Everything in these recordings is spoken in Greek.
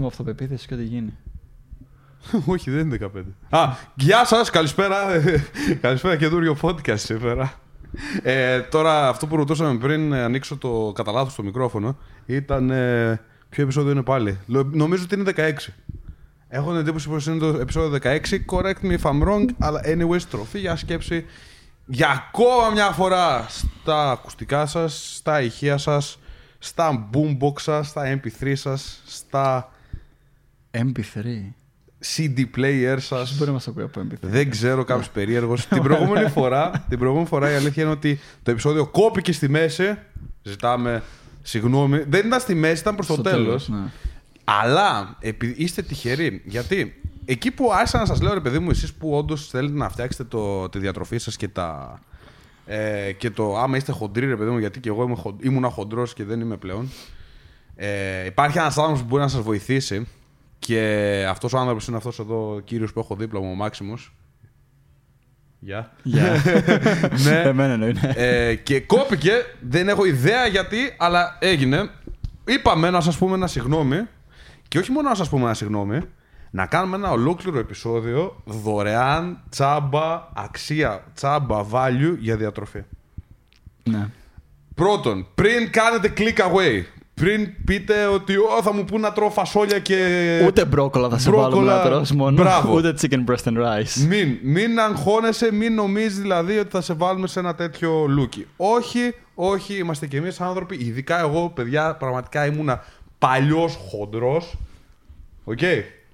με αυτοπεποίθηση και ό,τι γίνει. Όχι, δεν είναι 15. Α, γεια σας, καλησπέρα. καλησπέρα, καινούριο podcast σήμερα. Ε, τώρα, αυτό που ρωτούσαμε πριν ε, ανοίξω το κατά λάθος το μικρόφωνο ήταν. Ε, ποιο επεισόδιο είναι πάλι. Λο- Νομίζω ότι είναι 16. Έχω την εντύπωση πως είναι το επεισόδιο 16. Correct me if I'm wrong, αλλά anyway, στροφή για σκέψη για ακόμα μια φορά στα ακουστικά σας, στα ηχεία σας, στα boombox σας, στα mp3 σας, στα MP3. CD player σας. Πώς μπορεί να μας ακούει από MP3. Δεν ξέρω, κάποιος περίεργος. την, προηγούμενη φορά, την προηγούμενη φορά η αλήθεια είναι ότι το επεισόδιο κόπηκε στη μέση. Ζητάμε συγγνώμη. Δεν ήταν στη μέση, ήταν προς το Στο τέλος. τέλος, ναι. Αλλά επειδή είστε τυχεροί, γιατί εκεί που άρχισα να σας λέω, ρε παιδί μου, εσείς που όντως θέλετε να φτιάξετε το, τη διατροφή σας και τα. Ε, και το άμα είστε χοντροί, ρε παιδί μου, γιατί και εγώ είμαι, χον- ήμουνα χοντρός και δεν είμαι πλέον. Ε, υπάρχει ένας άνθρωπος που μπορεί να σας βοηθήσει και αυτός ο άνθρωπος είναι αυτός εδώ ο κύριος που έχω δίπλα μου, ο Μάξιμος. Γεια. Γεια. ναι. Εμένα εννοεί. ναι. Ε, και κόπηκε, δεν έχω ιδέα γιατί, αλλά έγινε. Είπαμε να σας πούμε ένα συγγνώμη και όχι μόνο να σας πούμε ένα συγγνώμη, να κάνουμε ένα ολόκληρο επεισόδιο δωρεάν, τσάμπα, αξία, τσάμπα, value για διατροφή. ναι. Πρώτον, πριν κάνετε click away, πριν πείτε ότι «Ω, θα μου πούν να τρώω φασόλια και... Ούτε μπρόκολα θα σε μπρόκολα, βάλουμε να τρως μόνο. μπράβο. Ούτε chicken breast and rice. Μην, μην αγχώνεσαι, μην νομίζεις δηλαδή ότι θα σε βάλουμε σε ένα τέτοιο λούκι. Όχι, όχι, είμαστε κι εμείς άνθρωποι, ειδικά εγώ, παιδιά, πραγματικά ήμουνα παλιός χοντρός. Οκ.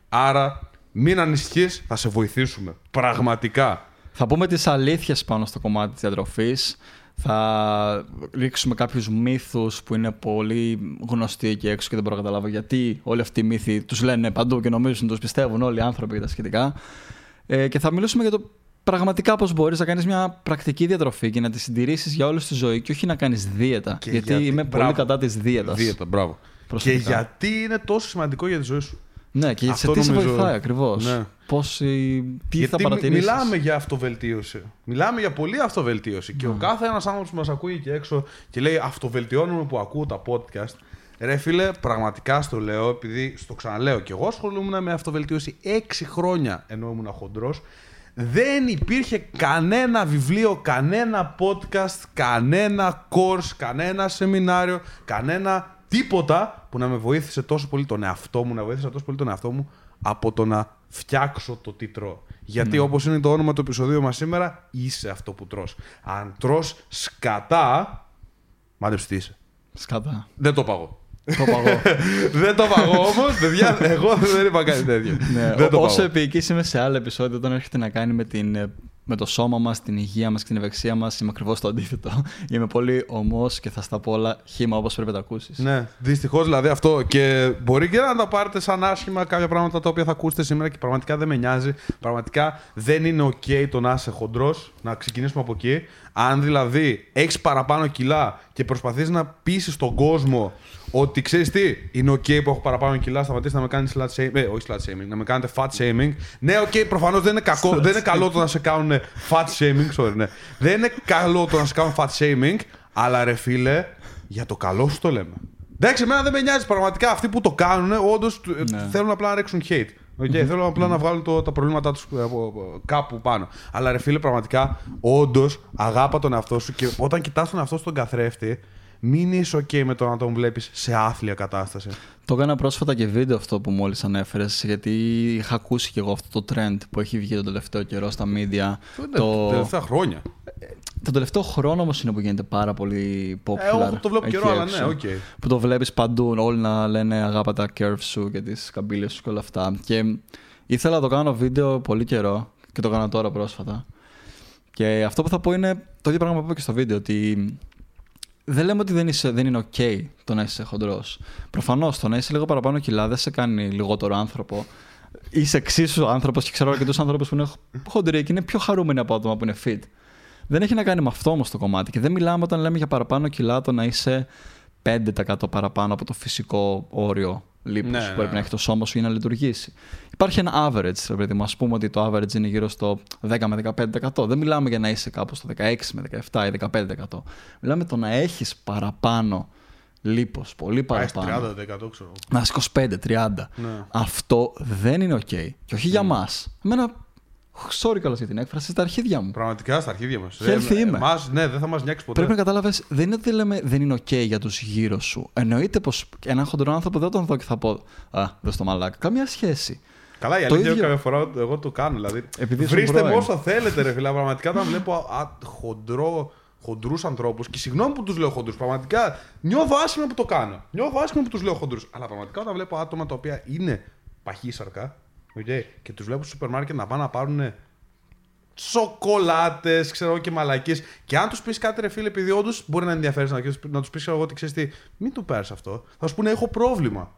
Άρα, μην ανησυχείς, θα σε βοηθήσουμε. Πραγματικά. Θα πούμε τις αλήθειες πάνω στο κομμάτι της διατροφής. Θα ρίξουμε κάποιους μύθους που είναι πολύ γνωστοί εκεί έξω και δεν μπορώ να καταλάβω γιατί όλοι αυτοί οι μύθοι τους λένε παντού και νομίζουν, τους πιστεύουν όλοι οι άνθρωποι και τα σχετικά. Ε, και θα μιλήσουμε για το πραγματικά πώς μπορείς να κάνεις μια πρακτική διατροφή και να τη συντηρήσεις για όλη τη ζωή και όχι να κάνεις δίαιτα. Και γιατί, γιατί- είμαι μπράβο. πολύ κατά της δίαιτας. Δίαιτα, μπράβο. Και Προσωπικά. γιατί είναι τόσο σημαντικό για τη ζωή σου. Ναι, και Αυτό σε τι σε νομίζω- βοηθάει ακριβώς. Ναι. Πώς, η- τι Γιατί θα μι- παρατηρήσεις; μιλάμε για αυτοβελτίωση. Μιλάμε για πολλή αυτοβελτίωση. Και ο Ναι. κάθε ένας άνθρωπος που μας ακούει εκεί έξω και λέει Αυτοβελτιώνομαι που ακούω τα podcast. Ρε φίλε, πραγματικά στο λέω, επειδή στο ξαναλέω και εγώ ασχολούμουν με αυτοβελτίωση 6 χρόνια ενώ ήμουν χοντρός. Δεν υπήρχε κανένα βιβλίο, κανένα podcast, κανένα course, κανένα σεμινάριο, κανένα τίποτα που να με βοήθησε τόσο πολύ τον εαυτό μου, να βοήθησε τόσο πολύ τον εαυτό μου από το να φτιάξω το τι τρώω. Γιατί όπως είναι το όνομα του επεισοδίου μας σήμερα, είσαι αυτό που τρως. Αν τρως σκατά, μάντεψε τι είσαι. Σκατά. Δεν το παγώ. Το παγώ. δεν το παγώ όμως, παιδιά, εγώ δεν είπα κάτι τέτοιο. Ναι, δεν το όσο παγώ. επίοικης είμαι σε άλλο επεισόδιο όταν έρχεται να κάνει με, την, ε, με το σώμα μας, την υγεία μας και την ευεξία μας είμαι ακριβώς το αντίθετο. Είμαι πολύ ομός και θα στα πω όλα χήμα όπως πρέπει να τα ακούσεις. Ναι, δυστυχώς δηλαδή αυτό. Και μπορεί και να τα πάρετε σαν άσχημα κάποια πράγματα τα οποία θα ακούσετε σήμερα και πραγματικά δεν με νοιάζει. Πραγματικά δεν είναι OK το να είσαι χοντρός, να ξεκινήσουμε από εκεί. Αν δηλαδή έχεις παραπάνω κιλά και προσπαθείς να πείσει τον κόσμο ότι ξέρεις τι, είναι OK που έχω παραπάνω κιλά, σταματήσει να με κάνει slut shaming. Ε, όχι slut shaming, να με κάνετε fat shaming. Ναι, OK, προφανώς δεν είναι κακό, δεν είναι καλό το να σε κάνουν fat shaming, sorry, ναι. Δεν είναι καλό το να σε κάνουν fat shaming, αλλά ρε φίλε, για το καλό σου το λέμε. Εντάξει, εμένα δεν με νοιάζει πραγματικά. Αυτοί που το κάνουν, όντως Ναι. θέλουν απλά να ρίξουν hate. Okay, Θέλουν απλά να βγάλουν το, τα προβλήματά τους κάπου πάνω. Αλλά ρε φίλε, πραγματικά, όντως αγάπα τον εαυτό σου και όταν κοιτάς τον εαυτό σου στον καθρέφτη, μην είσαι OK με το να τον βλέπεις σε άθλια κατάσταση. Το έκανα πρόσφατα και βίντεο αυτό που μόλις ανέφερες γιατί είχα ακούσει και εγώ αυτό το trend που έχει βγει τον τελευταίο καιρό στα media. Αυτό είναι τα τελευταία χρόνια. Το τελευταίο χρόνο όμως είναι που γίνεται πάρα πολύ popular. Ε, εγώ το βλέπω εκεί καιρό, αλλά έξω. ναι, οκ. Που το βλέπεις παντού, όλοι να λένε αγάπα τα curves σου και τις καμπύλες σου και όλα αυτά. Και ήθελα να το κάνω βίντεο πολύ καιρό και το έκανα τώρα πρόσφατα. Και αυτό που θα πω είναι το ίδιο πράγμα που είπα και στο βίντεο, ότι δεν λέμε ότι δεν, είσαι, δεν είναι ok το να είσαι χοντρός. Προφανώς το να είσαι λίγο παραπάνω κιλά δεν σε κάνει λιγότερο άνθρωπο. Είσαι εξίσου άνθρωπος και ξέρω αρκετούς άνθρωπους που είναι χοντροί και είναι πιο χαρούμενοι από άτομα που είναι fit. Δεν έχει να κάνει με αυτό όμως το κομμάτι. Και δεν μιλάμε όταν λέμε για παραπάνω κιλά το να είσαι 5% παραπάνω από το φυσικό όριο λίπους Ναι, που ναι, πρέπει ναι. να έχει το σώμα σου για να λειτουργήσει. Υπάρχει ένα average, ρε παιδί μου. Α πούμε ότι το average είναι γύρω στο 10 με 15%. Δεν μιλάμε για να είσαι κάπου στο 16 με 17 ή 15%. Μιλάμε το να έχεις παραπάνω λίπος, πολύ Πάει παραπάνω. 30% ξέρω. Να είσαι 25-30. Ναι. Αυτό δεν είναι οκ. Και όχι για μας. Εμένα, sorry κιόλας για την έκφραση, στα αρχίδια μου. Πραγματικά στα αρχίδια μας. Healthy είμαι. ναι, δεν θα μας νοιάξεις ποτέ. Πρέπει να κατάλαβε, δεν είναι ότι λέμε δεν είναι οκ για τους γύρω σου. Εννοείται πως έναν χοντρό άνθρωπο δεν τον δω και θα πω Α, δες το μαλάκα. Καμία σχέση. Καλά, η Το αλήθεια ίδιο. καμιά φορά εγώ το κάνω. Δηλαδή, Επειδή ήσουν βρίστε με πρώην. όσο θέλετε, ρε φίλε. Πραγματικά όταν βλέπω α, χοντρό, χοντρούς ανθρώπους και συγγνώμη που τους λέω χοντρούς, πραγματικά νιώθω άσχημα που το κάνω. Νιώθω άσχημα που τους λέω χοντρούς. Αλλά πραγματικά όταν βλέπω άτομα τα οποία είναι παχύσαρκα okay, και τους βλέπω στο σούπερ μάρκετ να πάνε να πάρουν σοκολάτες, ξέρω εγώ και μαλακίες. Και αν τους πεις κάτι, ρε φίλε, επειδή όντως μπορεί να ενδιαφέρεις να, να τους πεις εγώ ότι ξέρεις τι, μην του πάρει αυτό. Θα σου πούνε έχω πρόβλημα.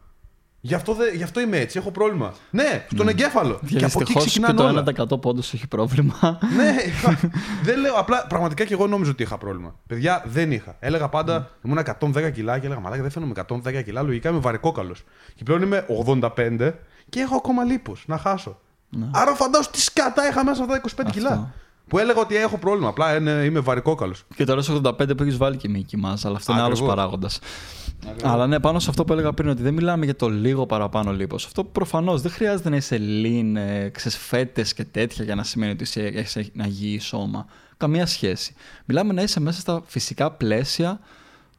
Γι' αυτό, δε, γι' αυτό είμαι έτσι, έχω πρόβλημα. Ναι, στον εγκέφαλο. Και Και από εκεί δυστυχώ και ξεκινάνε όλα. το 1% πόντους έχει πρόβλημα. ναι, δεν λέω. Απλά πραγματικά και εγώ νόμιζα ότι είχα πρόβλημα. Παιδιά, δεν είχα. Έλεγα πάντα, ήμουν 110 κιλά και έλεγα Μαλάκα, δεν φαίνομαι 110 κιλά. Λογικά είμαι βαρικόκαλος. Και πλέον είμαι 85 και έχω ακόμα λίπος να χάσω. Άρα φαντάζομαι τι σκατά είχα μέσα αυτά τα 25 κιλά. Ναι. Αυτό. Που έλεγα ότι έχω πρόβλημα. Απλά είναι, είμαι βαρικόκαλος. Και τώρα στο 85 που έχεις βάλει και μήκη μας, αλλά αυτό είναι άλλος Ακριβώς. παράγοντας. Αλλά ναι, πάνω σε αυτό που έλεγα πριν, ότι δεν μιλάμε για το λίγο παραπάνω λίπος. Αυτό προφανώς δεν χρειάζεται να είσαι lean, ε, ξεσφέτε και τέτοια για να σημαίνει ότι έχεις ένα υγιή σώμα. Καμία σχέση. Μιλάμε να είσαι μέσα στα φυσικά πλαίσια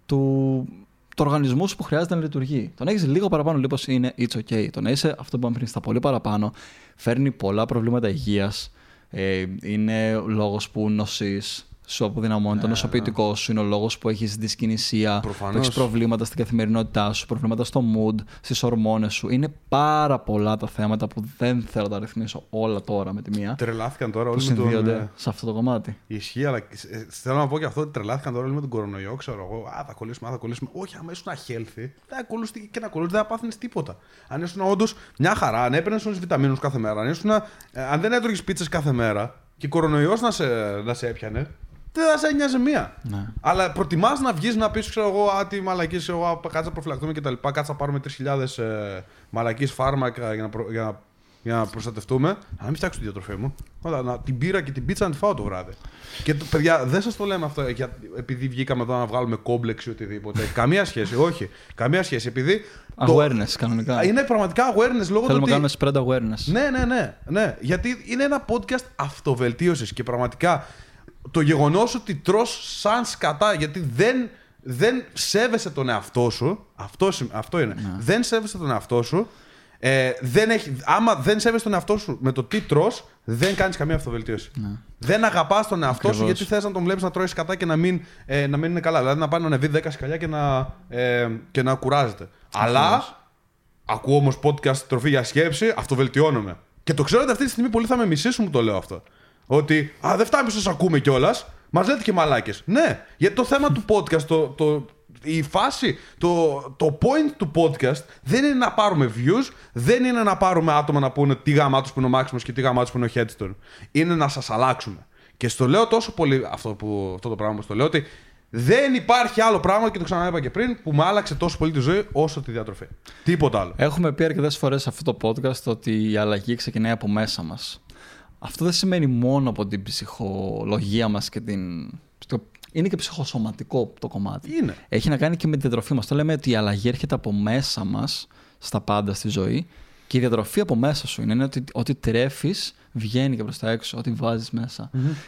του, του οργανισμού σου που χρειάζεται να λειτουργεί. Το να έχεις λίγο παραπάνω λίπος είναι it's okay. Το να είσαι αυτό που είπαμε πριν στα πολύ παραπάνω φέρνει πολλά προβλήματα υγείας. Ε, είναι λόγος που νοσεί, σου αποδυναμώνει το νοσοποιητικό σου, είναι ο λόγος που έχεις δυσκινησία, που Προφανώς. έχει προβλήματα στην καθημερινότητά σου, προβλήματα στο mood, στις ορμόνες σου. Είναι πάρα πολλά τα θέματα που δεν θέλω να τα ρυθμίσω όλα τώρα με τη μία. Τρελάθηκαν τώρα Που όλοι με τον. συνδύονται ε, σε αυτό το κομμάτι. Ισχύει, αλλά ε, θέλω να πω και αυτό ότι τρελάθηκαν τώρα όλοι με τον κορονοϊό. Ξέρω εγώ, Α, θα κολλήσουμε, α, θα κολλήσουμε. Όχι, άμα ήσουν αχέλθη, δεν θα κολλούσε και να κολλούσε, δεν θα πάθαινες τίποτα. Αν ήσουν όντως μια χαρά, αν έπαιρνες όλε τι βιταμίνους κάθε μέρα, αν, ήσουν, ε, αν δεν έτρωγες πίτσες κάθε μέρα και κορονοϊός να σε, να σε έπιανε, δεν θα σε ένοιαζε μία. Ναι. Αλλά προτιμάς να βγεις να πεις, ξέρω εγώ, Α, τι μαλακή, εγώ, α, κάτσε να προφυλακτούμε κτλ. Κάτσε να πάρουμε 3.000 ε, μαλακή φάρμακα για να, προ- για να για να προστατευτούμε, αλλά να μην φτιάξω τη διατροφή μου. Όλα, να, την πήρα και την πίτσα να τη φάω το βράδυ. Και το, παιδιά, δεν σας το λέμε αυτό για, επειδή βγήκαμε εδώ να βγάλουμε κόμπλεξ ή οτιδήποτε. Καμία σχέση, όχι. Καμία σχέση. Επειδή. το- Awareness, κανονικά. είναι πραγματικά awareness λόγω του Θέλουμε να ότι. κάνουμε spread awareness. Ναι, ναι, ναι, ναι. Γιατί είναι ένα podcast αυτοβελτίωσης και πραγματικά το γεγονός ότι τρως σαν σκατά γιατί δεν, δεν σέβεσαι τον εαυτό σου. Αυτό, σημα- αυτό είναι. Ναι. Δεν σέβεσαι τον εαυτό σου. Ε, δεν έχει, άμα δεν σέβεσαι τον εαυτό σου με το τι τρως, δεν κάνεις καμία αυτοβελτίωση. Δεν αγαπάς τον εαυτό σου Ναι. Ακριβώς. γιατί θες να τον βλέπεις να τρώει σκατά και να μην, ε, να μην είναι καλά. Δηλαδή να πάει να ανεβεί 10 σκαλιά και να, ε, και να κουράζεται. Αλλά Ακούω όμως podcast τροφή για σκέψη, αυτοβελτιώνομαι. Και το ξέρω ότι αυτή τη στιγμή πολλοί θα με μισήσουν που το λέω αυτό. Ότι Α, δεν φτάνει που σας ακούμε κιόλας. Μας λέτε και μαλάκες. Ναι, γιατί το θέμα του podcast, το, το, η φάση, το, το point του podcast δεν είναι να πάρουμε views, δεν είναι να πάρουμε άτομα να πούνε τι γάμα τους που είναι ο Maximus και τι γάμα τους που είναι ο Headstone. Είναι να σας αλλάξουμε. Και στο λέω τόσο πολύ αυτό, που, αυτό το πράγμα που στο λέω ότι δεν υπάρχει άλλο πράγμα και το ξαναείπα και πριν που μου άλλαξε τόσο πολύ τη ζωή όσο τη διατροφή. Τίποτα άλλο. Έχουμε πει αρκετές φορές σε αυτό το podcast ότι η αλλαγή ξεκινάει από μέσα μας. Αυτό δεν σημαίνει μόνο από την ψυχολογία μας και την. το- Είναι και ψυχοσωματικό το κομμάτι. Είναι. Έχει να κάνει και με τη διατροφή μας. Το λέμε ότι η αλλαγή έρχεται από μέσα μας στα πάντα στη ζωή και η διατροφή από μέσα σου είναι ότι ό,τι τρέφεις βγαίνει και προς τα έξω, ό,τι βάζεις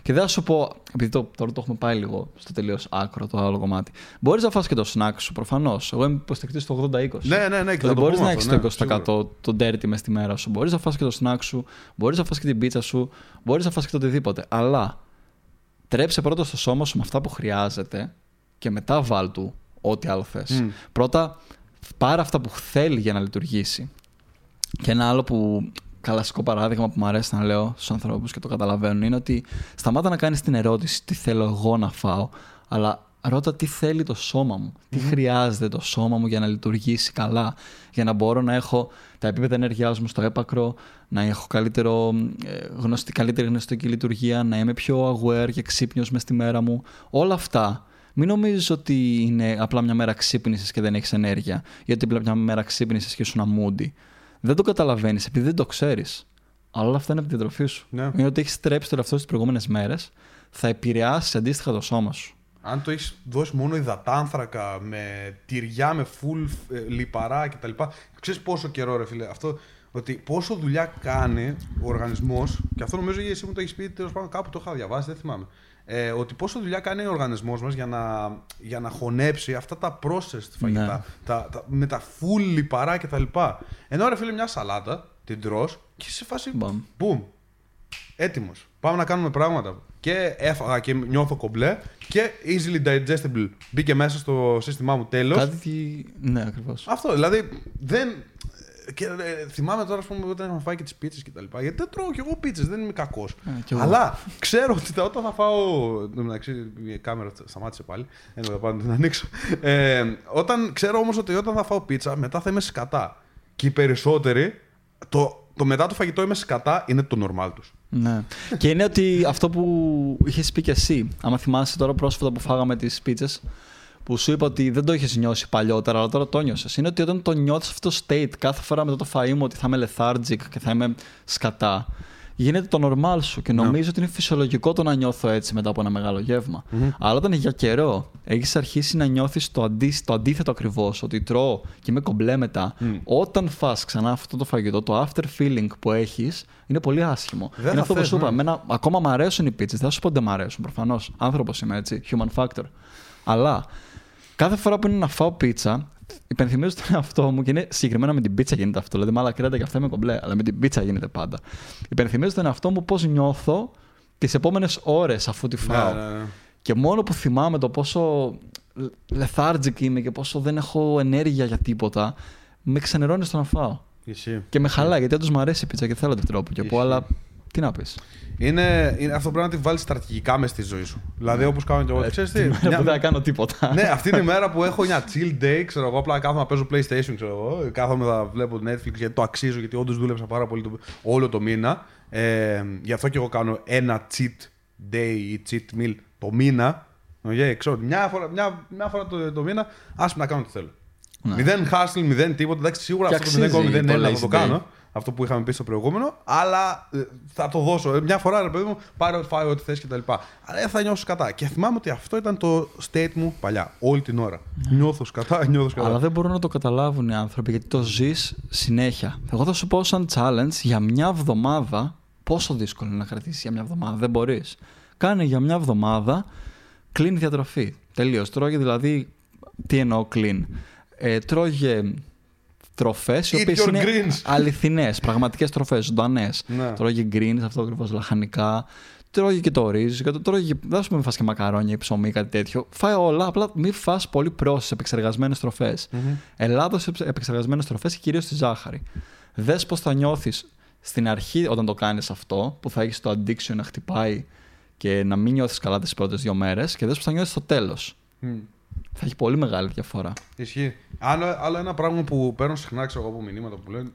Και δεν θα σου πω, επειδή το, τώρα το έχουμε πάει λίγο στο τελείως άκρο το άλλο κομμάτι. Μπορείς να φας και το snack σου προφανώς. Εγώ είμαι υποστηρικτής στο 80-20. Ναι, ναι, ναι, και θα Δεν το μπορείς πούμε να αυτό, έχεις ναι, το 20% το dirty μες στη μέρα σου. Μπορείς να φας και το snack σου, μπορείς να φας και την πίτσα σου, μπορείς να φας και το οτιδήποτε. Αλλά τρέψε πρώτα στο σώμα σου με αυτά που χρειάζεται και μετά βάλ του ό,τι άλλο θες. Μμ. Πρώτα πάρε αυτά που θέλει για να λειτουργήσει. Και ένα άλλο που κλασικό παράδειγμα που μου αρέσει να λέω στους ανθρώπους και το καταλαβαίνουν είναι ότι σταμάτα να κάνεις την ερώτηση τι θέλω εγώ να φάω, αλλά ρώτα τι θέλει το σώμα μου, τι χρειάζεται το σώμα μου για να λειτουργήσει καλά, για να μπορώ να έχω τα επίπεδα ενέργειάς μου στο έπακρο, να έχω καλύτερο, ε, γνωστή, καλύτερη γνωστική λειτουργία, να είμαι πιο aware και ξύπνιος μες στη μέρα μου. Όλα αυτά μην νομίζεις ότι είναι απλά μια μέρα ξύπνησες και δεν έχεις ενέργεια ή ότι απλά μια μέρα ξύπνησες και ήσουν αμούντι. Δεν το καταλαβαίνεις επειδή δεν το ξέρεις. Αλλά όλα αυτά είναι από τη διατροφή σου. Ναι. Είναι ότι έχεις τρέψει το εαυτό σου τις προηγούμενες μέρες, θα επηρεάσει αντίστοιχα το σώμα σου. Αν το έχεις δώσει μόνο υδατάνθρακα με τυριά, με full ε, λιπαρά κτλ. Ξέρεις πόσο καιρό, ρε φίλε. Αυτό ότι πόσο δουλειά κάνει ο οργανισμός, και αυτό νομίζω ότι εσύ μου το έχει πει τέλος πάντων κάπου το είχα διαβάσει, δεν θυμάμαι. Ε, ότι πόσο δουλειά κάνει ο οργανισμός μας για να, για να χωνέψει αυτά τα processed φαγητά. Ναι. Τα, τα, με τα full λιπαρά κτλ. Ενώ ρε φίλε, μια σαλάτα την τρώ και σε φάση. Μπαμ. Boom. Έτοιμος. Πάμε να κάνουμε πράγματα. Και έφαγα και νιώθω κομπλέ και easily digestible. Μπήκε μέσα στο σύστημά μου τέλος. Κάτι. τι- Ναι, ακριβώς. Αυτό δηλαδή δεν. Και ε, θυμάμαι τώρα, ας πούμε, όταν είχαμε φάει και τις πίτσες και τα λοιπά. Γιατί δεν τρώω κι εγώ πίτσες, δεν είμαι κακός. Ε, κι εγώ. Αλλά ξέρω ότι τα- όταν θα φάω. Εν τω μεταξύ, η κάμερα σταμάτησε πάλι. Δεν θα πάω να την ανοίξω. Ε, όταν, ξέρω όμως ότι όταν θα φάω πίτσα, μετά θα είμαι σκατά. Και οι περισσότεροι, το, το μετά το φαγητό είμαι σκατά είναι το normal τους. Ναι. και είναι ότι αυτό που είχες πει και εσύ, άμα θυμάσαι τώρα πρόσφατα που φάγαμε τις πίτσες, που σου είπα ότι δεν το είχες νιώσει παλιότερα, αλλά τώρα το νιώσες. Είναι ότι όταν το νιώθεις αυτό το state κάθε φορά μετά το φαΐ μου ότι θα είμαι lethargic και θα είμαι σκατά, γίνεται το normal σου και νομίζω ότι είναι φυσιολογικό το να νιώθω έτσι μετά από ένα μεγάλο γεύμα. Αλλά όταν για καιρό έχεις αρχίσει να νιώθεις το, αντί, το αντίθετο ακριβώς, ότι τρώω και είμαι κομπλέ μετά, όταν φας ξανά αυτό το φαγητό, το after feeling που έχεις είναι πολύ άσχημο. Δεν είναι θα αυτό που θες, σου είπα. ναι. Εμένα ακόμα μου αρέσουν οι πίτσες. Δεν θα σου πω ότι δεν μου αρέσουν προφανώς. Άνθρωπος είμαι έτσι. Human factor. Αλλά κάθε φορά που είναι να φάω πίτσα, υπενθυμίζω τον εαυτό μου και είναι συγκεκριμένα με την πίτσα γίνεται αυτό. Δηλαδή, με άλλα κρέατα και αυτά είμαι κομπλέ, αλλά με την πίτσα γίνεται πάντα. Υπενθυμίζω τον εαυτό μου πώς νιώθω τις επόμενες ώρες αφού τη φάω. Ναι, ναι, ναι. Και μόνο που θυμάμαι το πόσο lethargic είμαι και πόσο δεν έχω ενέργεια για τίποτα, με ξενερώνει στο να φάω. Ισχύει. Και με χαλάει γιατί όντως μου αρέσει η πίτσα και θέλω την τρόπο και πω, Ισχύει. αλλά τι να πεις. Είναι, είναι, αυτό πρέπει να τη βάλεις στρατηγικά μες στη ζωή σου. Δηλαδή, όπως κάνω και εγώ. Ξέρεις τι, Τη μέρα μια- που δεν θα κάνω τίποτα. ναι, αυτή είναι η μέρα που έχω μια chill day, ξέρω εγώ, απλά κάθομαι να παίζω PlayStation, ξέρω εγώ. Κάθομαι να βλέπω Netflix γιατί το αξίζω, γιατί όντως δούλεψα πάρα πολύ το, όλο το μήνα. Ε, γι' αυτό και εγώ κάνω ένα cheat day ή cheat meal το μήνα. Okay, ξέρω, μια φορά, μια, μια φορά το, το μήνα, άσε με να κάνω τι θέλω. Ναι. Μηδέν hustle, μηδέν τίποτα. Εντάξει, σίγουρα Και αυτό το αξίζει 0,01 το θα το lazy day. κάνω. Αυτό που είχαμε πει στο προηγούμενο, αλλά ε, θα το δώσω. Ε, Μια φορά, ρε παιδί μου, πάρε φάει ό,τι θες κτλ. Αλλά δεν θα νιώσω κατά. Και θυμάμαι ότι αυτό ήταν το state μου παλιά, όλη την ώρα. Νιώθω κατά, νιώθω κατά. Αλλά δεν μπορούν να το καταλάβουν οι άνθρωποι γιατί το ζεις συνέχεια. Εγώ θα σου πω σαν challenge για μια εβδομάδα πόσο δύσκολο είναι να κρατήσεις για μια εβδομάδα. Δεν μπορείς. Κάνε για μια εβδομάδα clean διατροφή. Τελείως. Τρώγε δηλαδή. Τι εννοώ clean. Ε, τρώγε τροφές οι Eat οποίες your είναι greens. αληθινές, πραγματικές τροφές, ζωντανές. Ναι. Τρώγε greens, αυτό ακριβώς λαχανικά. Τρώγε και το ρύζι, και το τρώγε. και- Δεν σου πούμε φας και μακαρόνια ή ψωμί ή κάτι τέτοιο. Φάει όλα, απλά μην φας πολύ πρόσθετες επεξεργασμένες τροφές. Ελλάδος επεξεργασμένες τροφές και κυρίως τη ζάχαρη. Δες πώς θα νιώθεις στην αρχή όταν το κάνεις αυτό, που θα έχεις το addiction να χτυπάει και να μην νιώθεις καλά τις πρώτες δύο μέρες, και δες πώς θα νιώθεις στο τέλος. Μμ. Θα έχει πολύ μεγάλη διαφορά. Ισχύει. Άλλο, άλλο ένα πράγμα που παίρνω συχνά ξέρω εγώ από μηνύματα που λένε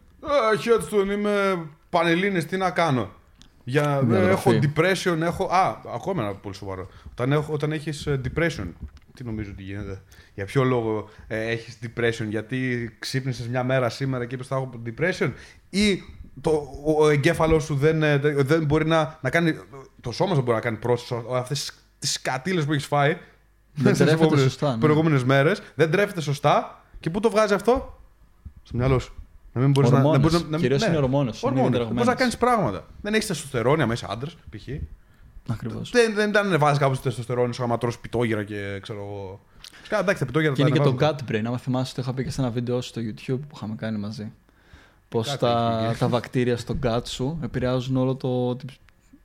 Ε, Χέτστον, είμαι πανελλήνης, τι να κάνω. Για, ε, Διατροφή. έχω depression, έχω. Α, ακόμα ένα πολύ σοβαρό. Όταν, έχω, όταν έχεις ε, depression, τι νομίζω ότι γίνεται. Για ποιο λόγο ε, έχεις depression, γιατί ξύπνησες μια μέρα σήμερα και είπες θα έχω depression, ή το, ο, ο εγκέφαλος σου δεν, ε, δεν μπορεί να, να κάνει. Το σώμα σου μπορεί να κάνει πρόσθεση αυτές τις σκατήλε που έχεις φάει. Δεν στις τρέφεται επόμενες- σωστά, ναι. προηγούμενες μέρες. Δεν τρέφεται σωστά. Και πού το βγάζει αυτό, στο μυαλό σου. Να μην μπορείς να. Ορμόνες. να, μπορείς να, να Κυρίως είναι ορμόνες, είναι Ορμόνες. Δεν διαταραγμένες. μπορεί να κάνεις πράγματα. Δεν έχεις τεστοστερόνια μέσα άντρα, π.χ. Ακριβώς. Δεν, δεν ήταν να βάζει κάπου τεστοστερόνη σου άμα τρως πιτόγυρα και ξέρω εγώ. Φυσικά, εντάξει, τα πιτόγυρα Και τα είναι και το ανεβάζουν. gut brain. Άμα θυμάσαι, το είχα πει και σε ένα βίντεο στο YouTube που είχαμε κάνει μαζί. Πώς Κάτι τα, έχει. τα βακτήρια στο gut σου επηρεάζουν όλο το, την,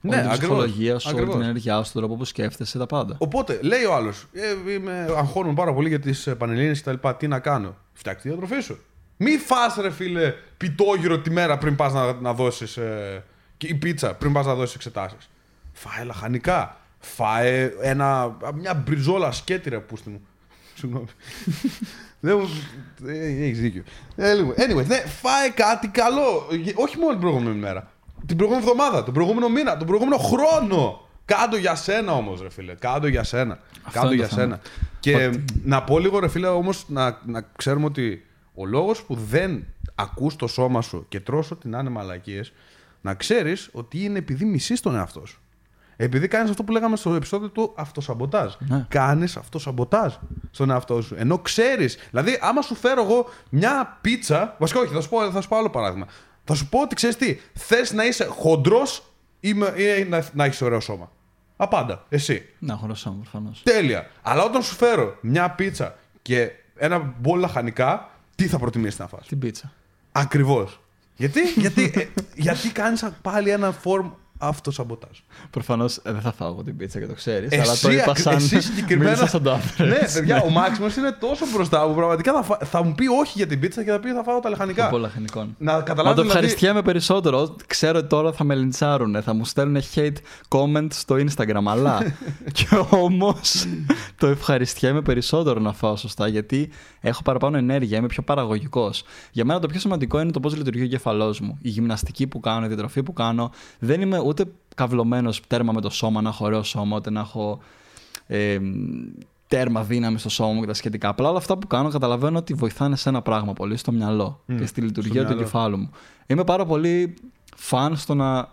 Ναι, όλη την ακριβώς, ψυχολογίας σου, όλη ακριβώς. την ενέργειά σου, τον τρόπο που σκέφτεσαι, τα πάντα. Οπότε, λέει ο άλλος, ε, είμαι, αγχώνομαι πάρα πολύ για τις πανελλήνιες και τα λοιπά. Τι να κάνω; Φτιάξτε τη διατροφή σου. Μη φας ρε φίλε πιτόγυρο τη μέρα πριν πας να, να δώσεις. Ε, και η πίτσα πριν πας να δώσεις εξετάσεις. Φάε λαχανικά. Φάε ένα, μια μπριζόλα σκέτη ρε πούστη μου. Συγγνώμη. Δεν μου. Έχεις δίκιο. Ε, λοιπόν, Anyway, ναι, φάε κάτι καλό. Ε, Όχι μόνο την προηγούμενη μέρα. Την προηγούμενη εβδομάδα, τον προηγούμενο μήνα, τον προηγούμενο χρόνο. Κάντο για σένα όμως, ρε φίλε. Κάντο για σένα. Αυτό Κάντο είναι για το θέμα. σένα. Και να πω λίγο, ρε φίλε, όμως να, να ξέρουμε ότι ο λόγος που δεν ακούς το σώμα σου και τρως ό,τι να είναι μαλακίες, να ξέρεις ότι είναι επειδή μισείς τον εαυτό σου. Επειδή κάνεις αυτό που λέγαμε στο επεισόδιο του αυτοσαμποτάζ. Ναι. Κάνεις αυτοσαμποτάζ στον εαυτό σου. Ενώ ξέρεις. Δηλαδή, άμα σου φέρω εγώ μια πίτσα. Βασικά, όχι, θα σου πω, θα σου πω άλλο παράδειγμα. Θα σου πω ότι ξέρεις τι, θες να είσαι χοντρός ή, με- ή να, να έχεις ωραίο σώμα. Απάντα. Εσύ. Να έχω ρωσό, προφανώς. Τέλεια. Αλλά όταν σου φέρω μια πίτσα και ένα μπολ λαχανικά, τι θα προτιμήσεις να φας; Την πίτσα. Ακριβώς. Γιατί, γιατί, ε, γιατί κάνεις πάλι ένα form αυτοσαμποτάζ. Προφανώς δεν θα φάω εγώ την πίτσα και το ξέρεις. Εσύ, Αλλά το είπα ακ- σαν. εσύ συγκεκριμένα. μίλησα σαν το άντρε. ναι, παιδιά, ο Μάξιμος είναι τόσο μπροστά που πραγματικά θα, φα- θα μου πει όχι για την πίτσα και θα πει θα φάω τα λαχανικά. Πολλά χανικών. Να Μα το καταλάβετε δηλαδή. ευχαριστιέμαι περισσότερο. Ξέρω ότι τώρα θα με λιντσάρουν, θα μου στέλνουν hate comment στο Instagram. Αλλά και όμως το ευχαριστιέμαι περισσότερο να φάω σωστά γιατί έχω παραπάνω ενέργεια, είμαι πιο παραγωγικός. Για μένα το πιο σημαντικό είναι το πώς λειτουργεί ο εγκεφαλός μου. Η γυμναστική που κάνω, η διατροφή που κάνω. Δεν είμαι ούτε καυλωμένος τέρμα με το σώμα, να έχω ωραίο σώμα, ούτε να έχω ε, τέρμα δύναμη στο σώμα μου και τα σχετικά. Απλά όλα αυτά που κάνω καταλαβαίνω ότι βοηθάνε σε ένα πράγμα πολύ, στο μυαλό και στη λειτουργία του μυαλό. εγκεφάλου μου. Είμαι πάρα πολύ φαν στο να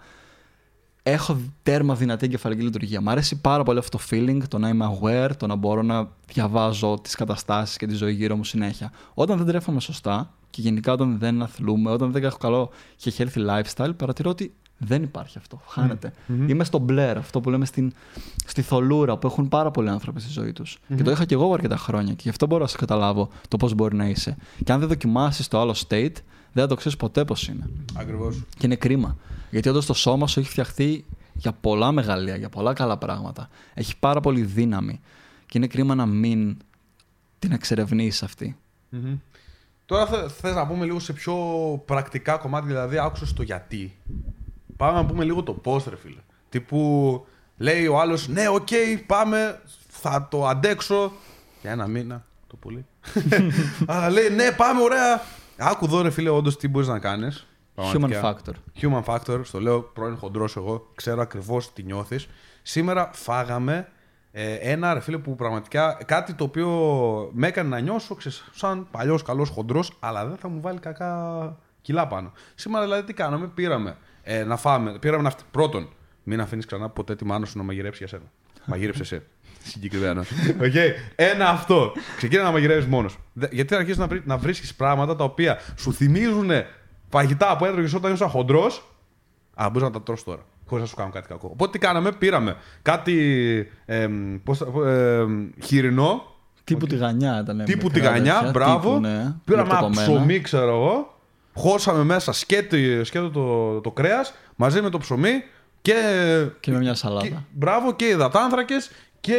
έχω τέρμα δυνατή εγκεφαλική λειτουργία. Μ' αρέσει πάρα πολύ αυτό το feeling, το να είμαι aware, το να μπορώ να διαβάζω τις καταστάσεις και τη ζωή γύρω μου συνέχεια. Όταν δεν τρέφομαι σωστά και γενικά όταν δεν αθλούμε, όταν δεν έχω καλό και healthy lifestyle, παρατηρώ ότι δεν υπάρχει αυτό. Χάνεται. Είμαι στο μπλερ, αυτό που λέμε στην, στη θολούρα που έχουν πάρα πολλοί άνθρωποι στη ζωή τους. Και το είχα και εγώ αρκετά χρόνια και γι' αυτό μπορώ να σε καταλάβω το πώς μπορεί να είσαι. Και αν δεν δοκιμάσεις το άλλο state, δεν θα το ξέρεις ποτέ πώς είναι. Ακριβώς. Και είναι κρίμα. Γιατί όντως το σώμα σου έχει φτιαχτεί για πολλά μεγαλεία, για πολλά καλά πράγματα. Έχει πάρα πολύ δύναμη. Και είναι κρίμα να μην την εξερευνήσει αυτή. Τώρα θε, θες να πούμε λίγο σε πιο πρακτικά κομμάτια, δηλαδή άκουσες το γιατί. Πάμε να πούμε λίγο το πώς, ρε φίλε. Τύπου λέει ο άλλος, ναι, οκ, πάμε, θα το αντέξω για ένα μήνα το πολύ. Αλλά λέει, ναι, πάμε, ωραία. Άκου εδώ, ρε φίλε, όντως τι μπορείς να κάνεις. Human factor. Human factor, στο λέω πρώην χοντρός εγώ, ξέρω ακριβώς τι νιώθεις. Σήμερα φάγαμε ε, ένα ρε φίλε που πραγματικά κάτι το οποίο με έκανε να νιώσω ξέρεις, σαν παλιός καλός χοντρός, αλλά δεν θα μου βάλει κακά κιλά πάνω. Σήμερα δηλαδή τι κάναμε, πήραμε ε, να φάμε, πήραμε να φτε... Πρώτον, μην αφήνεις ξανά ποτέ τη μάνα σου να μαγειρέψει για σένα. Μαγείρεψε εσύ. Συγκεκριμένα. Okay. Ένα αυτό. Ξεκίνα να μαγειρεύεις μόνος. Γιατί αρχίζεις να, βρει, να βρίσκεις πράγματα τα οποία σου θυμίζουν φαγητά που έτρωγε όταν ήσουν χοντρός; Α, μπορείς να τα τρώσει τώρα. Χωρίς να σου κάνουν κάτι κακό. Οπότε τι κάναμε, πήραμε κάτι εμ, πώς, θα- εμ, χοιρινό, Τύπου τη γανιά ήταν. τύπου μικρά τηγανιά, τέτοια, μπράβο. τύπου, ναι, πήραμε ένα λεπτοκομμένα. ψωμί, ξέρω εγώ. Χώσαμε μέσα σκέτο, σκέτο το, το κρέας μαζί με το ψωμί και. Και με μια σαλάτα. και- μπράβο και υδατάνθρακες και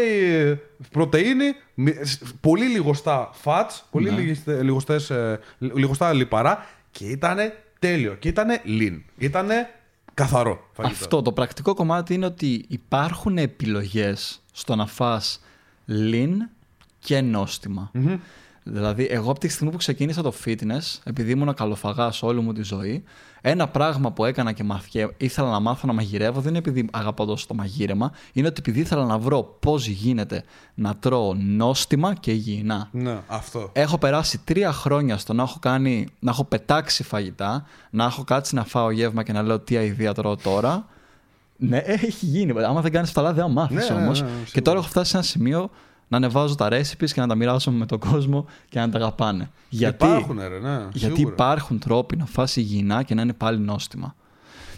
πρωτενη. μη- Πολύ λιγοστά fats, πολύ Ναι. λιγοστέ- λιγοστές, ε, λιγοστά λιπαρά και ήταν τέλειο. Και ήταν lean. Ήταν καθαρό φαγητό. Αυτό το πρακτικό κομμάτι είναι ότι υπάρχουν επιλογές στο να φας lean και νόστιμα. Δηλαδή, εγώ από τη στιγμή που ξεκίνησα το fitness, επειδή ήμουν καλοφαγάς όλη μου τη ζωή, ένα πράγμα που έκανα και μαθιέ, ήθελα να μάθω να μαγειρεύω, δεν είναι επειδή αγαπώ τόσο το μαγείρεμα, είναι ότι επειδή ήθελα να βρω πώς γίνεται να τρώω νόστιμα και υγιεινά. Ναι, αυτό. Έχω περάσει τρία χρόνια στο να έχω, κάνει, να έχω πετάξει φαγητά, να έχω κάτσει να φάω γεύμα και να λέω τι αηδία τρώω τώρα. Ναι, έχει γίνει. Άμα δεν κάνεις αυτά, δεν μάθεις Ναι, ναι, όμως. ναι, ναι, και σίγουρα. τώρα έχω φτάσει σε ένα σημείο να ανεβάζω τα recipes και να τα μοιράζομαι με τον κόσμο και να τα αγαπάνε. Γιατί, Υπάρχουν, ρε, ναι, γιατί σίγουρα. υπάρχουν τρόποι να φας υγιεινά και να είναι πάλι νόστιμα.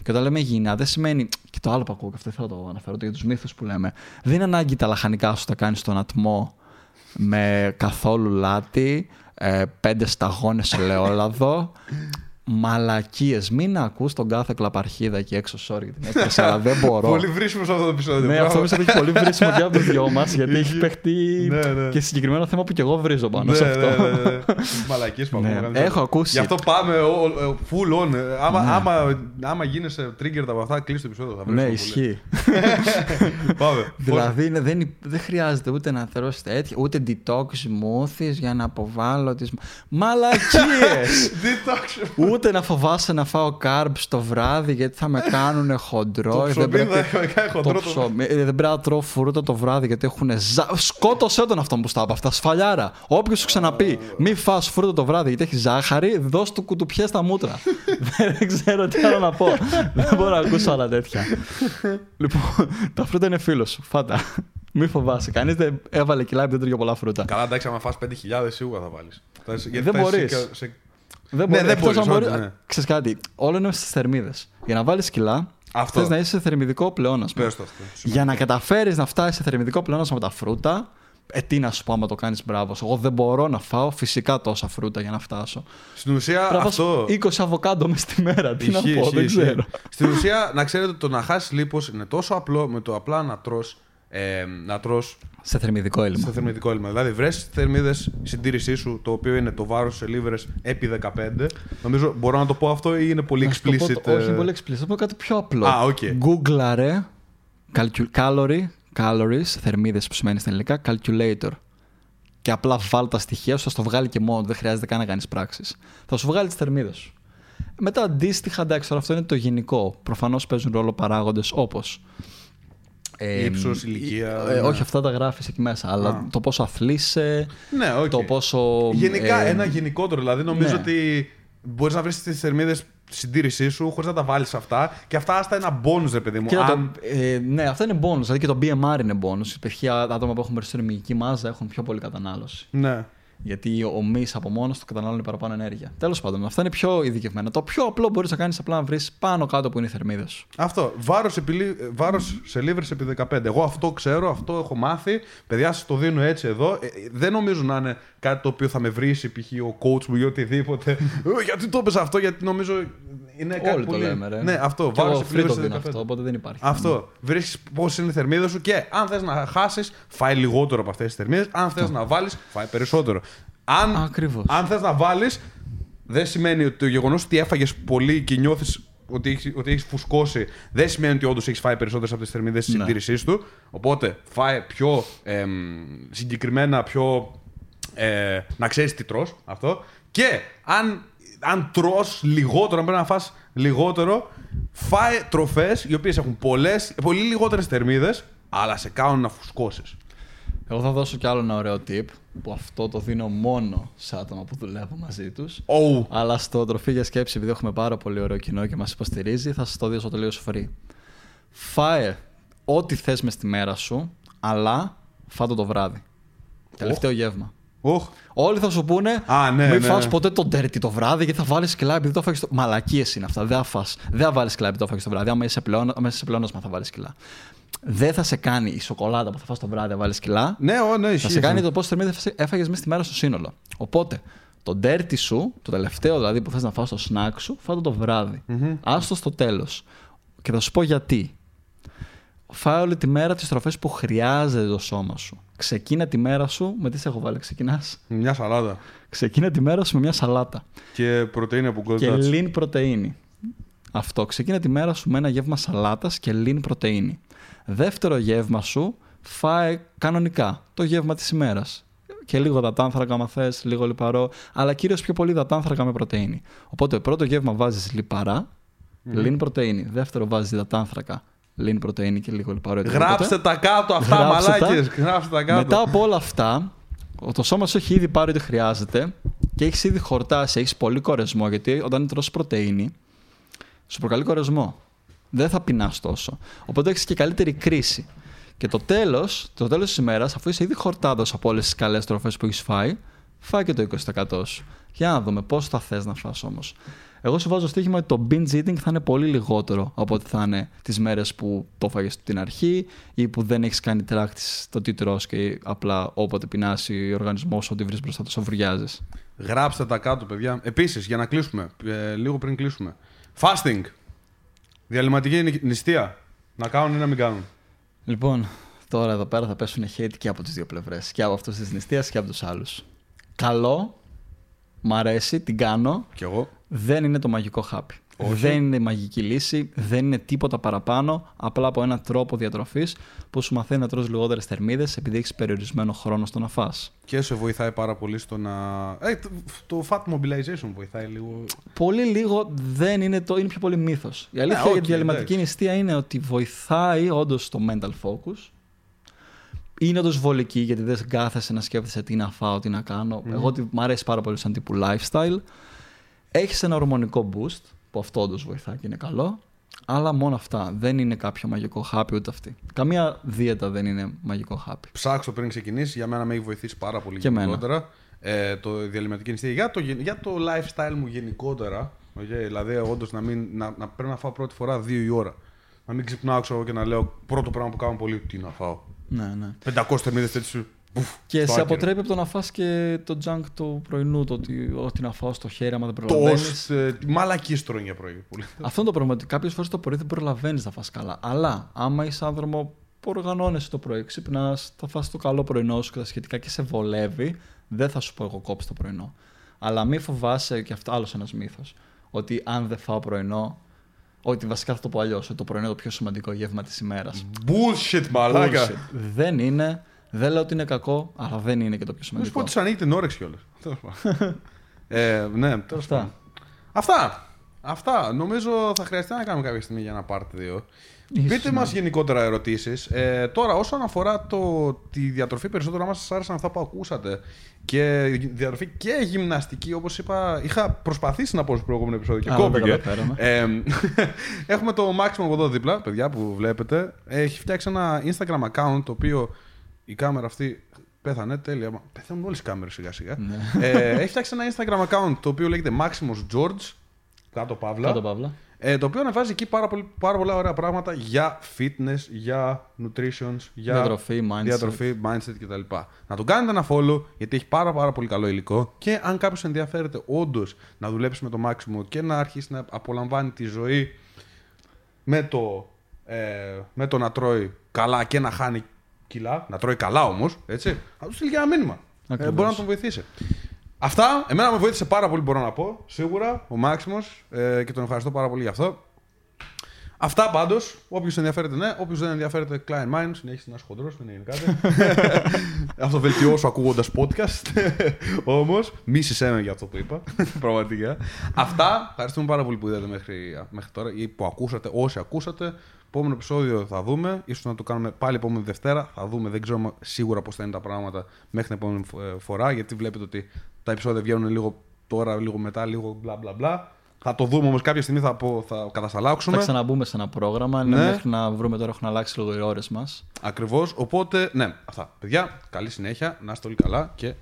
Και όταν λέμε υγιεινά, δεν σημαίνει. Και το άλλο που ακούω, και αυτό ήθελα να το αναφέρω για τους μύθους που λέμε. Δεν είναι ανάγκη τα λαχανικά σου τα κάνεις στον ατμό με καθόλου λάτι, ε, πέντε σταγόνες ελαιόλαδο. Μαλακίες. Μην ακούς τον κάθε κλαπαρχίδα εκεί έξω, sorry για την έκφραση, αλλά δεν μπορώ. Πολύ βρίσκουμε σε αυτό το επεισόδιο. Ναι, μπράβο. αυτό πιστεύω έχει πολύ βρίσιμο και από του δυο μας, γιατί έχει παιχτεί Ναι, ναι. και συγκεκριμένο θέμα που και εγώ βρίζω πάνω Ναι, σε ναι, αυτό. ναι, ναι. Μαλακίες που Ναι, ακούμε, κανείς έχω δεν- ακούσει. Γι' αυτό πάμε ο- ο- full on. Ε, Άμα, άμα, άμα γίνεσαι triggered από αυτά, κλείσει το επεισόδιο. Θα βρεις Ναι, το πολύ. ισχύει. Πάμε. Δηλαδή είναι- δεν, υ- δεν χρειάζεται ούτε να θερώσει τέτοια, ούτε detox smoothies για να αποβάλω τις... Μαλακίες! Detox. Ούτε να φοβάσαι να φάω carbs το βράδυ γιατί θα με κάνουν χοντρό. Το Ε, ψωμί πρέπει- θα με κάνει το χοντρό. το- ψωμί. Ε, Δεν πρέπει να τρώω φρούτα το βράδυ γιατί έχουν ζά... Σκότωσέ τον αυτόν που στα είπα αυτά. Σφαλιάρα. Όποιος σου ξαναπεί μη φας φρούτα το βράδυ γιατί έχει ζάχαρη, δώσ' του κουτουπιές στα μούτρα. Δεν ξέρω τι άλλο να πω. Δεν μπορώ να ακούσω άλλα τέτοια. λοιπόν, τα φρούτα είναι φίλος σου. Φάτα. Μη φοβάσαι. Κανείς δεν έβαλε κιλά επειδή δεν τρώγε πολλά φρούτα. Καλά, εντάξει, άμα φας 5.000 σίγουρα θα βάλεις. Δεν μπορείς. Ναι, Δεν μπορεί. δεν Εκτός μπορείς, αν μπορεί- όντως, ναι. Ξέρεις κάτι, όλο είναι στις θερμίδες. Για να βάλεις κιλά, Αυτό. θες να είσαι σε θερμιδικό πλεόνασμα. Πες το αυτό. Για να καταφέρεις να φτάσεις σε θερμιδικό πλεόνασμα με τα φρούτα, ε, τι να σου πω άμα το κάνεις μπράβο. σου. Εγώ δεν μπορώ να φάω φυσικά τόσα φρούτα για να φτάσω. Στην ουσία Πρέπει να αυτό. φάω 20 αβοκάντο μες στη μέρα. Τι Ισχύει, να πω, ισχύει, δεν ισχύει. ξέρω. Στην ουσία, να ξέρετε ότι το να χάσεις λίπος είναι τόσο απλό με το απλά να τρως, ε, να τρως Σε θερμιδικό έλλειμμα. στο θερμιδικό έλλειμμα. Δηλαδή, βρες θερμίδες συντήρησής σου, το οποίο είναι το βάρος σε λίβρες επί 15. Νομίζω μπορώ να το πω αυτό ή είναι πολύ Να σου το πω explicit. το- όχι, ε, πολύ explicit. Θα πω κάτι πιο απλό. Α, οκ. Google-άρε calcul- calorie, calories, θερμίδες που σημαίνει στα ελληνικά, calculator. Και απλά βάλ τα στοιχεία σου, θα στο βγάλει και μόνο, δεν χρειάζεται καν να κάνεις πράξεις. Θα σου βγάλει τις θερμίδες σου. Μετά αντίστοιχα, εντάξει, τώρα αυτό είναι το γενικό. Προφανώς παίζουν ρόλο παράγοντες όπως. Ύψος, ηλικία, ε, ναι. όχι, αυτά τα γράφεις εκεί μέσα. Αλλά Α. το πόσο αθλείσαι, Ναι, οκ. το πόσο. Γενικά, ε, ένα γενικότερο. Δηλαδή, νομίζω ναι. ότι μπορείς να βρεις τις θερμίδες συντήρησής σου χωρίς να τα βάλεις αυτά. Και αυτά άστα ένα bonus, ρε παιδί μου. Κοίτα, Αν... το, ε, ναι, αυτό είναι bonus. Δηλαδή και το BMR είναι bonus. Οι άτομα που έχουν περισσότερη μυϊκή μάζα έχουν πιο πολύ κατανάλωση. Ναι. Γιατί ο μυς από μόνος του καταναλώνει παραπάνω ενέργεια. Τέλος πάντων, αυτά είναι πιο ειδικευμένα. Το πιο απλό μπορείς να κάνεις απλά να βρεις πάνω κάτω που είναι οι θερμίδε σου. Αυτό. Βάρος βάρος σε λίβρε επί 15. Εγώ αυτό ξέρω, αυτό έχω μάθει. Παιδιά, σας το δίνω έτσι εδώ. Ε, ε, δεν νομίζω να είναι κάτι το οποίο θα με βρει π.χ. ο coach μου ή οτιδήποτε. «Ε, γιατί το έπαιζε αυτό, γιατί νομίζω είναι κάτι Όλοι πολύ... το λέμε, ρε. Ναι, αυτό. Και εγώ Βάρος επί free το λίβρες δίνω επί 15. αυτό, οπότε δεν υπάρχει. Αυτό. Βρίσκεις πώς είναι η θερμίδα σου και αν θες να χάσεις, φάει λιγότερο από αυτές τις θερμίδες. Αν θες να βάλεις, φάει περισσότερο. Αν, Ακριβώς. αν θες να βάλεις, δεν σημαίνει ότι το γεγονός ότι έφαγες πολύ και νιώθεις ότι έχει ότι έχεις φουσκώσει, δεν σημαίνει ότι όντως έχεις φάει περισσότερες από τις θερμίδες της Ναι. συντήρησής του. Οπότε φάει πιο εμ, συγκεκριμένα, πιο. Ε, να ξέρεις τι τρως αυτό. Και αν, αν τρως λιγότερο, αν πρέπει να φας λιγότερο, φάει τροφές οι οποίες έχουν πολλές, πολύ λιγότερες θερμίδες, αλλά σε κάνουν να φουσκώσεις. Εγώ θα δώσω κι άλλο ένα ωραίο tip που αυτό το δίνω μόνο σε άτομα που δουλεύω μαζί τους. Oh. Αλλά στο τροφή για σκέψη, επειδή έχουμε πάρα πολύ ωραίο κοινό και μας υποστηρίζει, θα σας το δώσω τελείω free. Φάε ό,τι θες μες στη μέρα σου, αλλά φάτο το βράδυ. Τελευταίο γεύμα. Οχ. Όλοι θα σου πούνε Α, ναι, μην ναι. φας ποτέ το dirty το βράδυ γιατί θα βάλεις κιλά επειδή το έφαγες το. Μαλακίες είναι αυτά. Δεν θα φας. Δεν θα βάλεις κιλά επειδή το έφαγες το βράδυ. Άμα είσαι, πλεόνα, άμα είσαι σε πλεόνασμα θα βάλεις κιλά. Δεν θα σε κάνει η σοκολάτα που θα φας το βράδυ να βάλεις κιλά. Ναι, ο, ναι, Θα ισχύει. σε κάνει το πόσο θερμίδε έφαγες μέσα στη μέρα στο σύνολο. Οπότε, το dirty σου, το τελευταίο δηλαδή που θες να φας το snack σου, φάτο το βραδυ Άστο στο τέλος. Και θα σου πω γιατί. Φάε όλη τη μέρα τις τροφέ που χρειάζεται το σώμα σου. Ξεκίνα τη μέρα σου με τι σε έχω βάλει. Ξεκινάς; Μια σαλάτα. Ξεκίνα τη μέρα σου με μια σαλάτα. Και πρωτεΐνη από Και κοντά. lean πρωτεΐνη. Αυτό. Ξεκίνα τη μέρα σου με ένα γεύμα σαλάτας και lean πρωτεΐνη. Δεύτερο γεύμα σου, φάε κανονικά το γεύμα της ημέρας. Και λίγο δατάνθρακα, άμα θες, λίγο λιπαρό, αλλά κυρίως πιο πολύ δατάνθρακα με πρωτεΐνη. Οπότε, πρώτο γεύμα βάζεις λιπαρά, lean πρωτεΐνη. Δεύτερο βάζεις δατάνθρακα, lean πρωτεΐνη και λίγο λιπαρό. οτιδήποτε. Γράψτε τα κάτω αυτά, Γράψτε τα. μαλάκες. Γράψτε τα κάτω. Μετά από όλα αυτά, το σώμα σου έχει ήδη πάρει ό,τι χρειάζεται και έχεις ήδη χορτάσει, έχεις πολύ κορεσμό. Γιατί όταν τρως πρωτενη, σου προκαλεί κορεσμό. Δεν θα πεινάς τόσο. Οπότε έχεις και καλύτερη κρίση. Και το τέλος το τέλος της ημέρας, αφού είσαι ήδη χορτάτος από όλες τις καλές τροφές που έχεις φάει, φάει και το 20% σου. Για να δούμε πώς θα θες να φας όμως. Εγώ σου βάζω στοίχημα ότι το binge eating θα είναι πολύ λιγότερο από ότι θα είναι τις μέρες που το φάγες στην αρχή ή που δεν έχεις κάνει track της το τι τρως και απλά όποτε πεινάσει ο οργανισμός σου, ό,τι βρεις μπροστά τους, σοβουριάζει. Γράψτε τα κάτω, παιδιά. Επίσης, για να κλείσουμε, ε, λίγο πριν κλείσουμε. Fasting. Διαλυματική νη- νηστεία. Να κάνουν ή να μην κάνουν. Λοιπόν, τώρα εδώ πέρα θα πέσουν hate και από τις δύο πλευρές. Και από αυτούς της νηστείας και από τους άλλους. Καλό, μ' αρέσει, την κάνω. Κι εγώ. Δεν είναι το μαγικό χάπι. Δεν είναι μαγική λύση, δεν είναι τίποτα παραπάνω, απλά από έναν τρόπο διατροφής που σου μαθαίνει να τρως λιγότερες θερμίδες επειδή έχεις περιορισμένο χρόνο στο να φας. Και σε βοηθάει πάρα πολύ στο να. Ε, το, το fat mobilization βοηθάει λίγο. Πολύ λίγο δεν είναι το, είναι πιο πολύ μύθος. Η αλήθεια Ναι, για οκ, τη διαλειμματική εντάξει. νηστεία είναι ότι βοηθάει όντως το mental focus. Είναι όντως βολική γιατί δεν κάθεσαι να σκέφτεσαι τι να φάω, τι να κάνω. Εγώ ότι μου αρέσει πάρα πολύ σαν τύπου lifestyle. Έχεις ένα ορμονικό boost που αυτό όντως βοηθάει και είναι καλό. Αλλά μόνο αυτά. Δεν είναι κάποιο μαγικό χάπι ούτε αυτή. Καμία δίαιτα δεν είναι μαγικό χάπι. Ψάξω πριν ξεκινήσει. Για μένα με έχει βοηθήσει πάρα πολύ Και εμένα. γενικότερα. Ε, το διαλυματική νηστεία. Για το, γεν- για το lifestyle μου γενικότερα. okay, δηλαδή, όντως να, μην- να, να πρέπει να φάω πρώτη φορά δύο η ώρα. Να μην ξυπνάω ξέρω, και να λέω πρώτο πράγμα που κάνω πολύ. Τι να φάω. Ναι, ναι. 500 θερμίδες τέτοιου. Και στο σε άκυρο. αποτρέπει από το να φας και το junk του πρωινού, το ότι ό,τι να φάω στο χέρι άμα δεν Το προλαβαίνεις. ε, μαλακή τρώνε για πρωί. Πολύ. Αυτό είναι το πρόβλημα. Ότι κάποιες φορές το πρωί δεν προλαβαίνεις να φας καλά. Αλλά άμα είσαι άνθρωπο που οργανώνεσαι το πρωί, ξυπνάς, θα φας το καλό πρωινό σου και τα σχετικά και σε βολεύει, δεν θα σου πω εγώ κόψεις το πρωινό. Αλλά μη φοβάσαι και αυτό άλλος ένας μύθος. Ότι αν δεν φάω πρωινό. Ότι βασικά θα το πω αλλιώς. Ότι το πρωινό είναι το πιο σημαντικό γεύμα της ημέρας. Bullshit, μαλάκα. Δεν είναι. Δεν λέω ότι είναι κακό, αλλά δεν είναι και το πιο Να σου σημαντικό. πω ότι σου ανοίγει την όρεξη κιόλας. ε, ναι, τέλος Αυτά. πάντων. Αυτά. Αυτά. Νομίζω θα χρειαστεί να κάνουμε κάποια στιγμή για ένα part 2. Ίσως, Πείτε ναι. μας γενικότερα ερωτήσεις. Ε, τώρα, όσον αφορά το, τη διατροφή, περισσότερο άμα σα άρεσαν αυτά που ακούσατε και η διατροφή και γυμναστική, όπως είπα, είχα προσπαθήσει να πω στο προηγούμενο επεισόδιο και Α, δεν κόπηκε. τα καταφέραμε. Ε, έχουμε το Maximum από εδώ δίπλα, παιδιά που βλέπετε. Έχει φτιάξει ένα Instagram account το οποίο η κάμερα αυτή πέθανε. Τέλεια. Μα Πεθαίνουν όλε οι κάμερες σιγά σιγά. Ναι. ε, έχει φτιάξει ένα Instagram account το οποίο λέγεται Maximus George. Κάτω παύλα. Κάτω παύλα. Ε, το οποίο ανεβάζει εκεί πάρα, πολύ, πάρα πολλά ωραία πράγματα για fitness, για nutrition, για Διατροφή, mindset. διατροφή, mindset κτλ. Να τον κάνετε ένα follow γιατί έχει πάρα, πάρα πολύ καλό υλικό και αν κάποιος ενδιαφέρεται όντως να δουλέψει με το Maximo και να αρχίσει να απολαμβάνει τη ζωή με το, ε, με το να τρώει καλά και να χάνει κιλά, να τρώει καλά όμως, έτσι, θα του στείλει και ένα μήνυμα. Ε, Ακριβώς. μπορεί να τον βοηθήσει. Αυτά, εμένα με βοήθησε πάρα πολύ, μπορώ να πω. Σίγουρα, ο Μάξιμος ε, και τον ευχαριστώ πάρα πολύ γι' αυτό. Αυτά πάντως. Όποιος ενδιαφέρεται, ναι. Όποιος δεν ενδιαφέρεται, Klein Mind, συνέχισε να είσαι χοντρός, δεν έγινε κάτι. αυτό βελτιώσω ακούγοντας podcast. Όμως, μίσησε με για αυτό που είπα. Πραγματικά. Αυτά. Ευχαριστούμε πάρα πολύ που είδατε μέχρι, μέχρι τώρα ή που ακούσατε, όσοι ακούσατε. Επόμενο επεισόδιο θα δούμε. Ίσως να το κάνουμε πάλι επόμενη Δευτέρα. Θα δούμε. Δεν ξέρουμε σίγουρα πώς θα είναι τα πράγματα μέχρι την επόμενη φο- ε, φορά. Γιατί βλέπετε ότι τα επεισόδια βγαίνουν λίγο τώρα, λίγο μετά, λίγο μπλα μπλα μπλα. Θα το δούμε όμως κάποια στιγμή θα, πω, θα κατασταλάξουμε. Θα ξαναμπούμε σε ένα πρόγραμμα. Είναι Ναι. μέχρι να βρούμε τώρα έχουν αλλάξει λίγο οι ώρες μας. Ακριβώς. Οπότε, ναι, αυτά. Παιδιά, καλή συνέχεια. Να είστε όλοι καλά και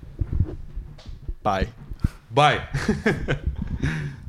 Bye. bye.